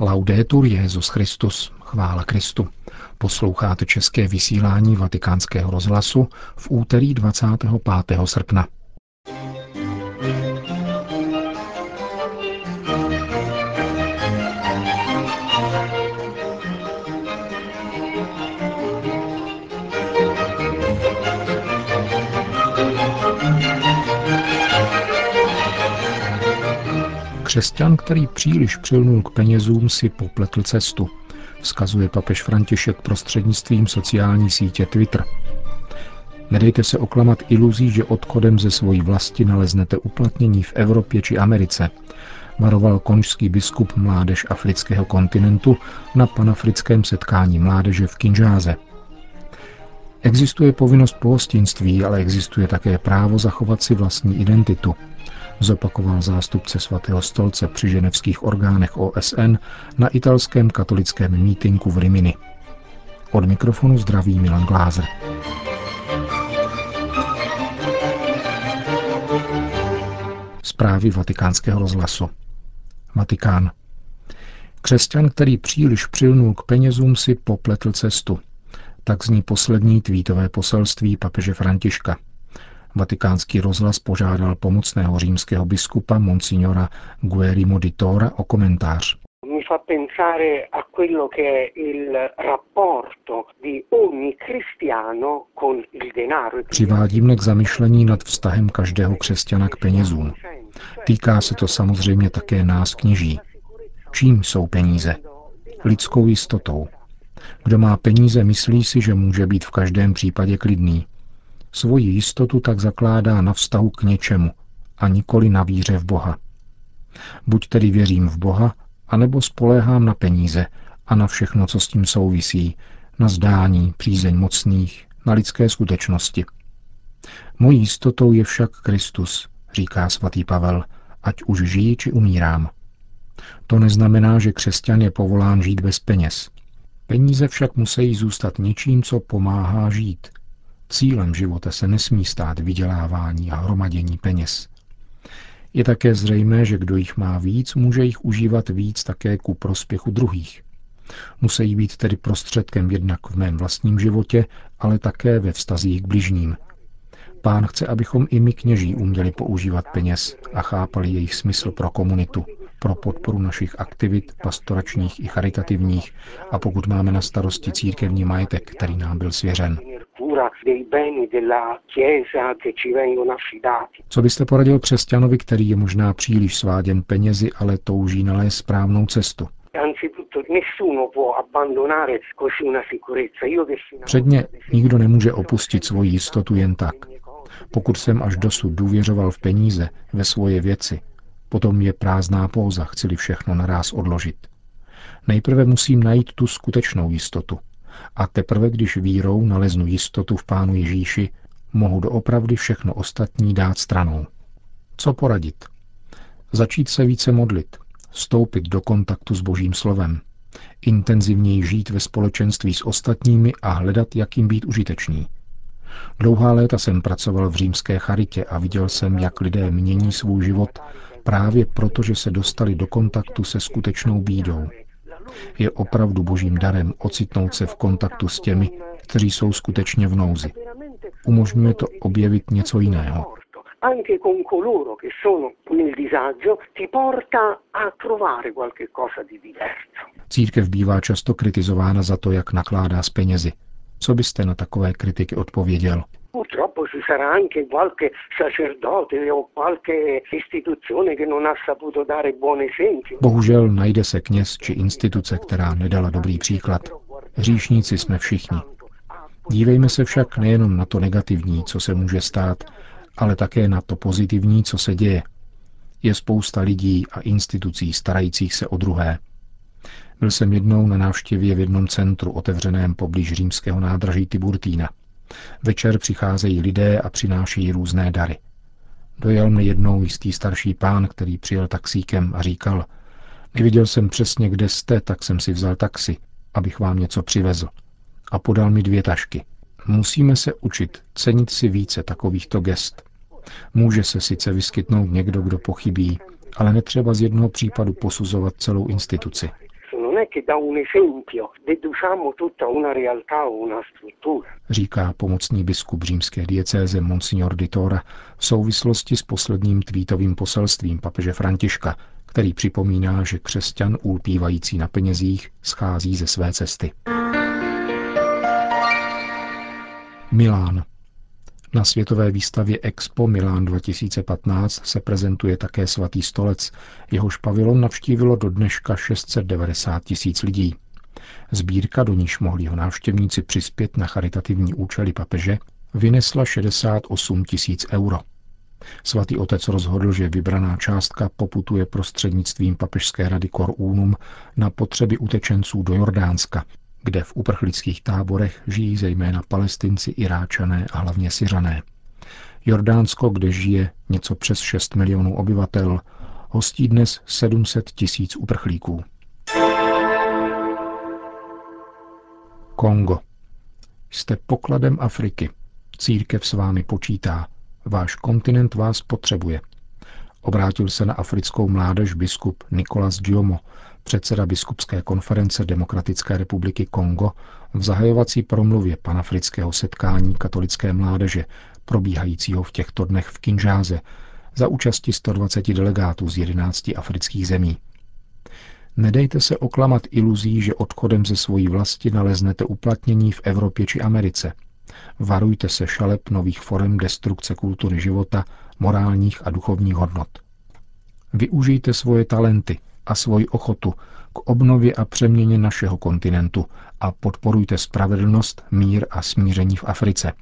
Laudetur Jezus Christus, chvála Kristu. Posloucháte české vysílání Vatikánského rozhlasu v úterý 25. srpna. Křesťan, který příliš přilnul k penězům, si popletl cestu, vzkazuje papež František prostřednictvím sociální sítě Twitter. Nedejte se oklamat iluzí, že odchodem ze svojí vlasti naleznete uplatnění v Evropě či Americe, varoval konžský biskup mládež afrického kontinentu na panafrickém setkání mládeže v Kinžáze. Existuje povinnost pohostinství, ale existuje také právo zachovat si vlastní identitu – zopakoval zástupce svatého stolce při ženevských orgánech OSN na italském katolickém mítinku v Rimini. Od mikrofonu zdraví Milan Glázer. Zprávy vatikánského rozhlasu. Vatikán. Křesťan, který příliš přilnul k penězům, si popletl cestu. Tak zní poslední tweetové poselství papeže Františka – Vatikánský rozhlas požádal pomocného římského biskupa Monsignora Guerimo di Tora o komentář. Fa pensare a quello che è il rapporto di ogni cristiano con il denaro. Přivádí mne k zamyšlení nad vztahem každého křesťana k penězům. Týká se to samozřejmě také nás kněží. Čím jsou peníze? Lidskou jistotou. Kdo má peníze, myslí si, že může být v každém případě klidný. Svoji jistotu tak zakládá na vztahu k něčemu a nikoli na víře v Boha. Buď tedy věřím v Boha, anebo spoléhám na peníze a na všechno, co s tím souvisí, na zdání, přízeň mocných, na lidské skutečnosti. Mojí jistotou je však Kristus, říká svatý Pavel, ať už žijí či umírám. To neznamená, že křesťan je povolán žít bez peněz. Peníze však musí zůstat něčím, co pomáhá žít, Cílem života se nesmí stát vydělávání a hromadění peněz. Je také zřejmé, že kdo jich má víc, může jich užívat víc také ku prospěchu druhých. Musí být tedy prostředkem jednak v mém vlastním životě, ale také ve vztazích k bližním. Pán chce, abychom i my kněží uměli používat peněz a chápali jejich smysl pro komunitu, pro podporu našich aktivit, pastoračních i charitativních a pokud máme na starosti církevní majetek, který nám byl svěřen cura dei beni della Chiesa che ci vengono affidati. Co byste poradil křesťanovi, který je možná příliš sváděn penězi, ale touží nalézt správnou cestu? Předně nikdo nemůže opustit svoji jistotu jen tak. Pokud jsem až dosud důvěřoval v peníze, ve svoje věci, potom je prázdná póza, chci všechno naráz odložit. Nejprve musím najít tu skutečnou jistotu, a teprve když vírou naleznu jistotu v Pánu Ježíši, mohu doopravdy všechno ostatní dát stranou. Co poradit? Začít se více modlit, vstoupit do kontaktu s Božím slovem, intenzivněji žít ve společenství s ostatními a hledat, jak jim být užitečný. Dlouhá léta jsem pracoval v římské charitě a viděl jsem, jak lidé mění svůj život právě proto, že se dostali do kontaktu se skutečnou bídou, je opravdu božím darem ocitnout se v kontaktu s těmi, kteří jsou skutečně v nouzi. Umožňuje to objevit něco jiného. Anche con coloro che sono nel disagio ti porta a trovare qualche cosa di diverso. Církev bývá často kritizována za to, jak nakládá s penězi. Co byste na takové kritiky odpověděl? Purtroppo ci sarà anche qualche sacerdote o qualche istituzione che non ha saputo dare buon esempio. Bohužel najde se kněz či instituce, která nedala dobrý příklad. Hříšníci jsme všichni. Dívejme se však nejenom na to negativní, co se může stát, ale také na to pozitivní, co se děje. Je spousta lidí a institucí starajících se o druhé. Byl jsem jednou na návštěvě v jednom centru otevřeném poblíž římského nádraží Tiburtína. Večer přicházejí lidé a přinášejí různé dary. Dojel mi jednou jistý starší pán, který přijel taxíkem a říkal, neviděl jsem přesně, kde jste, tak jsem si vzal taxi, abych vám něco přivezl. A podal mi dvě tašky. Musíme se učit cenit si více takovýchto gest. Může se sice vyskytnout někdo, kdo pochybí, ale netřeba z jednoho případu posuzovat celou instituci. Říká pomocný biskup římské diecéze Monsignor Ditora v souvislosti s posledním tweetovým poselstvím papeže Františka, který připomíná, že křesťan ulpívající na penězích schází ze své cesty. Milán. Na světové výstavě Expo Milán 2015 se prezentuje také svatý stolec. Jehož pavilon navštívilo do dneška 690 tisíc lidí. Sbírka, do níž mohli jeho návštěvníci přispět na charitativní účely papeže, vynesla 68 tisíc euro. Svatý otec rozhodl, že vybraná částka poputuje prostřednictvím papežské rady Cor Unum na potřeby utečenců do Jordánska, kde v uprchlických táborech žijí zejména palestinci, Iráčané a hlavně Syřané. Jordánsko, kde žije něco přes 6 milionů obyvatel, hostí dnes 700 tisíc uprchlíků. Kongo. Jste pokladem Afriky. Církev s vámi počítá. Váš kontinent vás potřebuje. Obrátil se na africkou mládež biskup Nikolas Diomo, předseda biskupské konference Demokratické republiky Kongo, v zahajovací promluvě panafrického setkání katolické mládeže, probíhajícího v těchto dnech v Kinžáze, za účasti 120 delegátů z 11 afrických zemí. Nedejte se oklamat iluzí, že odchodem ze svojí vlasti naleznete uplatnění v Evropě či Americe. Varujte se šaleb nových forem destrukce kultury života, morálních a duchovních hodnot. Využijte svoje talenty a svoji ochotu k obnově a přeměně našeho kontinentu a podporujte spravedlnost, mír a smíření v Africe,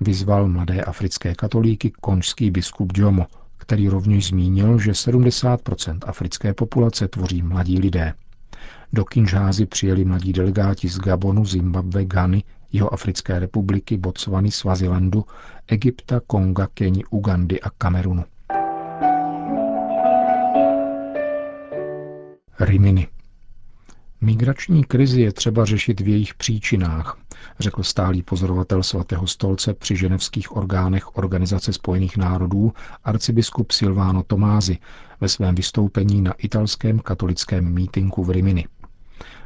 vyzval mladé africké katolíky konžský biskup Djomo, který rovněž zmínil, že 70% africké populace tvoří mladí lidé. Do Kinshásy přijeli mladí delegáti z Gabonu, Zimbabwe, Gany, Africké republiky, Botswany, Swazilandu, Egypta, Konga, Keni, Ugandy a Kamerunu. Rimini. Migrační krizi je třeba řešit v jejich příčinách, řekl stálý pozorovatel svatého stolce při ženevských orgánech Organizace spojených národů arcibiskup Silvano Tomázy ve svém vystoupení na italském katolickém mítinku v Rimini.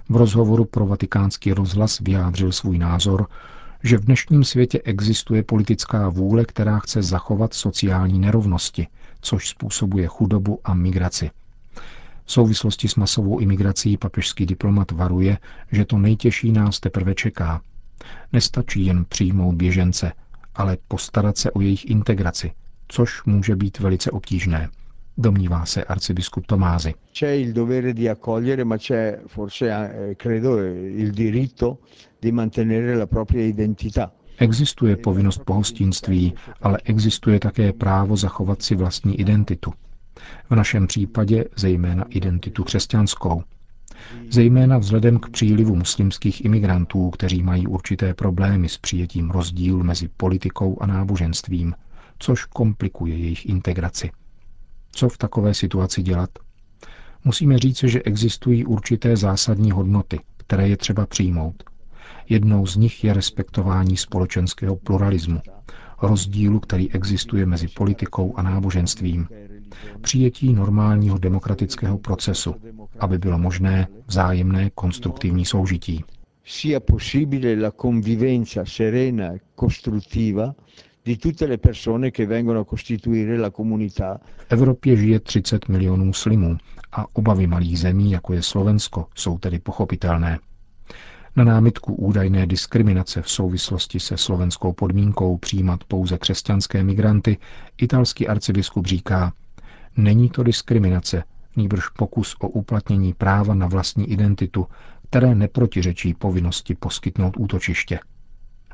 V rozhovoru pro vatikánský rozhlas vyjádřil svůj názor, že v dnešním světě existuje politická vůle, která chce zachovat sociální nerovnosti, což způsobuje chudobu a migraci. V souvislosti s masovou imigrací papežský diplomat varuje, že to nejtěžší nás teprve čeká. Nestačí jen přijmout běžence, ale postarat se o jejich integraci, což může být velice obtížné domnívá se arcibiskup Tomázy. Existuje povinnost pohostinství, ale existuje také právo zachovat si vlastní identitu. V našem případě zejména identitu křesťanskou. Zejména vzhledem k přílivu muslimských imigrantů, kteří mají určité problémy s přijetím rozdílu mezi politikou a náboženstvím, což komplikuje jejich integraci. Co v takové situaci dělat? Musíme říct, že existují určité zásadní hodnoty, které je třeba přijmout. Jednou z nich je respektování společenského pluralismu, rozdílu, který existuje mezi politikou a náboženstvím, přijetí normálního demokratického procesu, aby bylo možné vzájemné konstruktivní soužití. Sia possibile la convivenza serena, costruttiva di tutte le persone che vengono a costituire la comunità. V Evropě žije 30 milionů muslimů a obavy malých zemí, jako je Slovensko, jsou tedy pochopitelné. Na námitku údajné diskriminace v souvislosti se slovenskou podmínkou přijímat pouze křesťanské migranty, italský arcibiskup říká, není to diskriminace, nýbrž pokus o uplatnění práva na vlastní identitu, které neprotiřečí povinnosti poskytnout útočiště.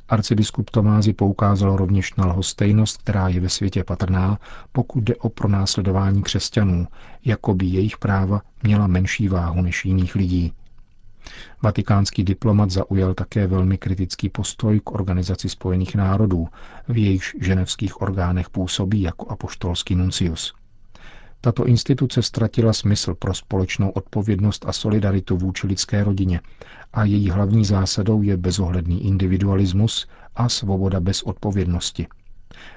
Arcibiskup Tomázy poukázal rovněž na lhostejnost, která je ve světě patrná, pokud jde o pronásledování křesťanů, jako by jejich práva měla menší váhu než jiných lidí. Vatikánský diplomat zaujal také velmi kritický postoj k Organizaci spojených národů, v jejichž ženevských orgánech působí jako apoštolský nuncius. Tato instituce ztratila smysl pro společnou odpovědnost a solidaritu vůči lidské rodině a její hlavní zásadou je bezohledný individualismus a svoboda bez odpovědnosti.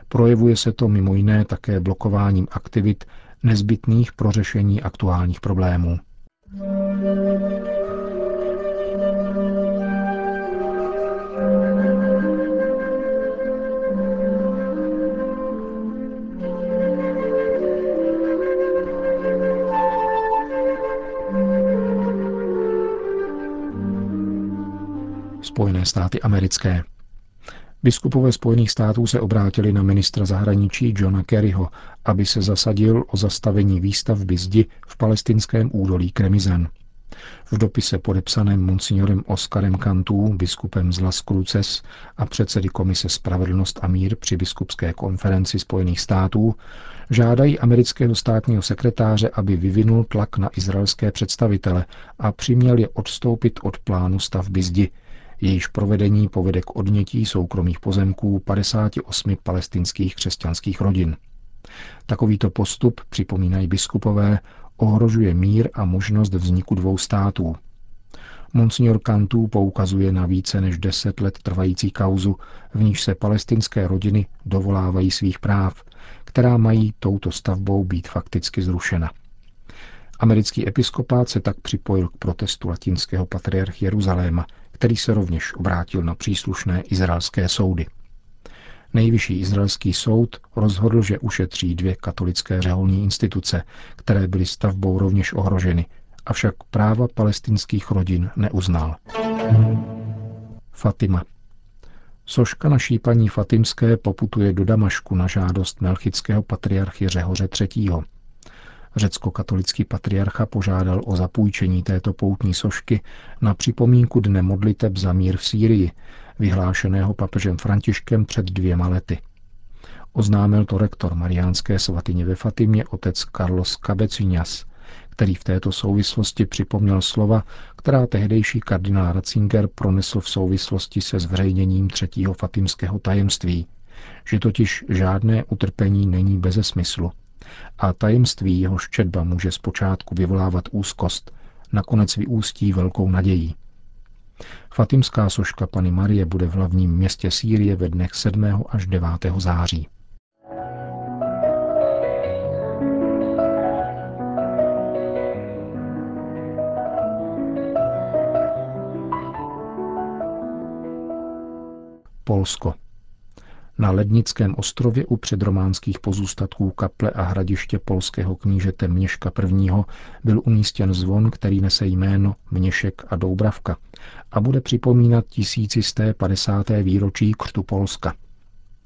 Projevuje se to mimo jiné také blokováním aktivit nezbytných pro řešení aktuálních problémů. Spojené státy americké. Biskupové Spojených států se obrátili na ministra zahraničí Johna Kerryho, aby se zasadil o zastavení výstavby zdi v palestinském údolí Kremizan. V dopise podepsaném monsignorem Oskarem Kantů, biskupem z Las Cruces a předsedy Komise Spravedlnost a mír při biskupské konferenci Spojených států žádají amerického státního sekretáře, aby vyvinul tlak na izraelské představitele a přiměl je odstoupit od plánu stavby zdi, jejíž provedení povede k odnětí soukromých pozemků 58 palestinských křesťanských rodin. Takovýto postup, připomínají biskupové, ohrožuje mír a možnost vzniku dvou států. Monsignor Kantů poukazuje na více než deset let trvající kauzu, v níž se palestinské rodiny dovolávají svých práv, která mají touto stavbou být fakticky zrušena. Americký episkopát se tak připojil k protestu latinského patriarchy Jeruzaléma, který se rovněž obrátil na příslušné izraelské soudy. Nejvyšší izraelský soud rozhodl, že ušetří dvě katolické řeholní instituce, které byly stavbou rovněž ohroženy, avšak práva palestinských rodin neuznal. Fatima. Soška naší paní Fatimské poputuje do Damašku na žádost melchického patriarchy Řehoře III. Řecko-katolický patriarcha požádal o zapůjčení této poutní sošky na připomínku dne modliteb za mír v Sýrii, vyhlášeného papežem Františkem před dvěma lety. Oznámil to rektor Mariánské svatyně ve Fatimě otec Carlos Cabecinas, který v této souvislosti připomněl slova, která tehdejší kardinál Ratzinger pronesl v souvislosti se zveřejněním třetího fatimského tajemství, že totiž žádné utrpení není beze smyslu a tajemství jeho četba může zpočátku vyvolávat úzkost, nakonec vyústí velkou nadějí. Fatimská soška Pany Marie bude v hlavním městě Sýrie ve dnech 7. až 9. září. Polsko. Na Lednickém ostrově u předrománských pozůstatků kaple a hradiště polského knížete Měška I. byl umístěn zvon, který nese jméno Měšek a Doubravka a bude připomínat tisícisté padesáté výročí křtu Polska.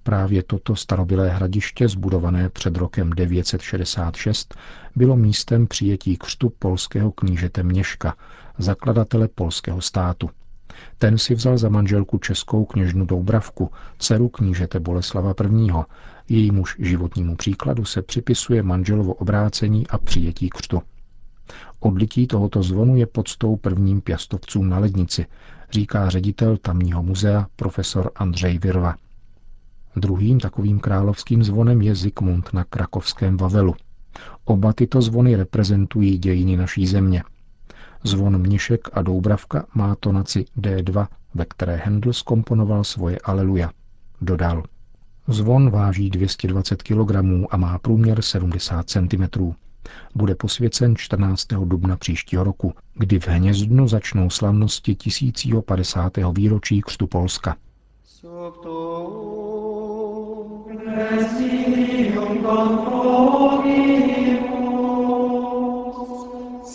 Právě toto starobilé hradiště, zbudované před rokem 966, bylo místem přijetí křtu polského knížete Měška, zakladatele polského státu. Ten si vzal za manželku českou kněžnu Doubravku, dceru knížete Boleslava I. Jejímuž životnímu příkladu se připisuje manželovo obrácení a přijetí křtu. Odlití tohoto zvonu je podstou prvním pěstovcům na lednici, říká ředitel tamního muzea profesor Andřej Virva. Druhým takovým královským zvonem je Zikmund na krakovském Vavelu. Oba tyto zvony reprezentují dějiny naší země – Zvon Mnišek a Doubravka má tonaci D2, ve které Handel skomponoval svoje Aleluja. Dodal. Zvon váží 220 kg a má průměr 70 cm. Bude posvěcen 14. dubna příštího roku, kdy v Hnězdnu začnou slavnosti 1050. výročí křtu Polska.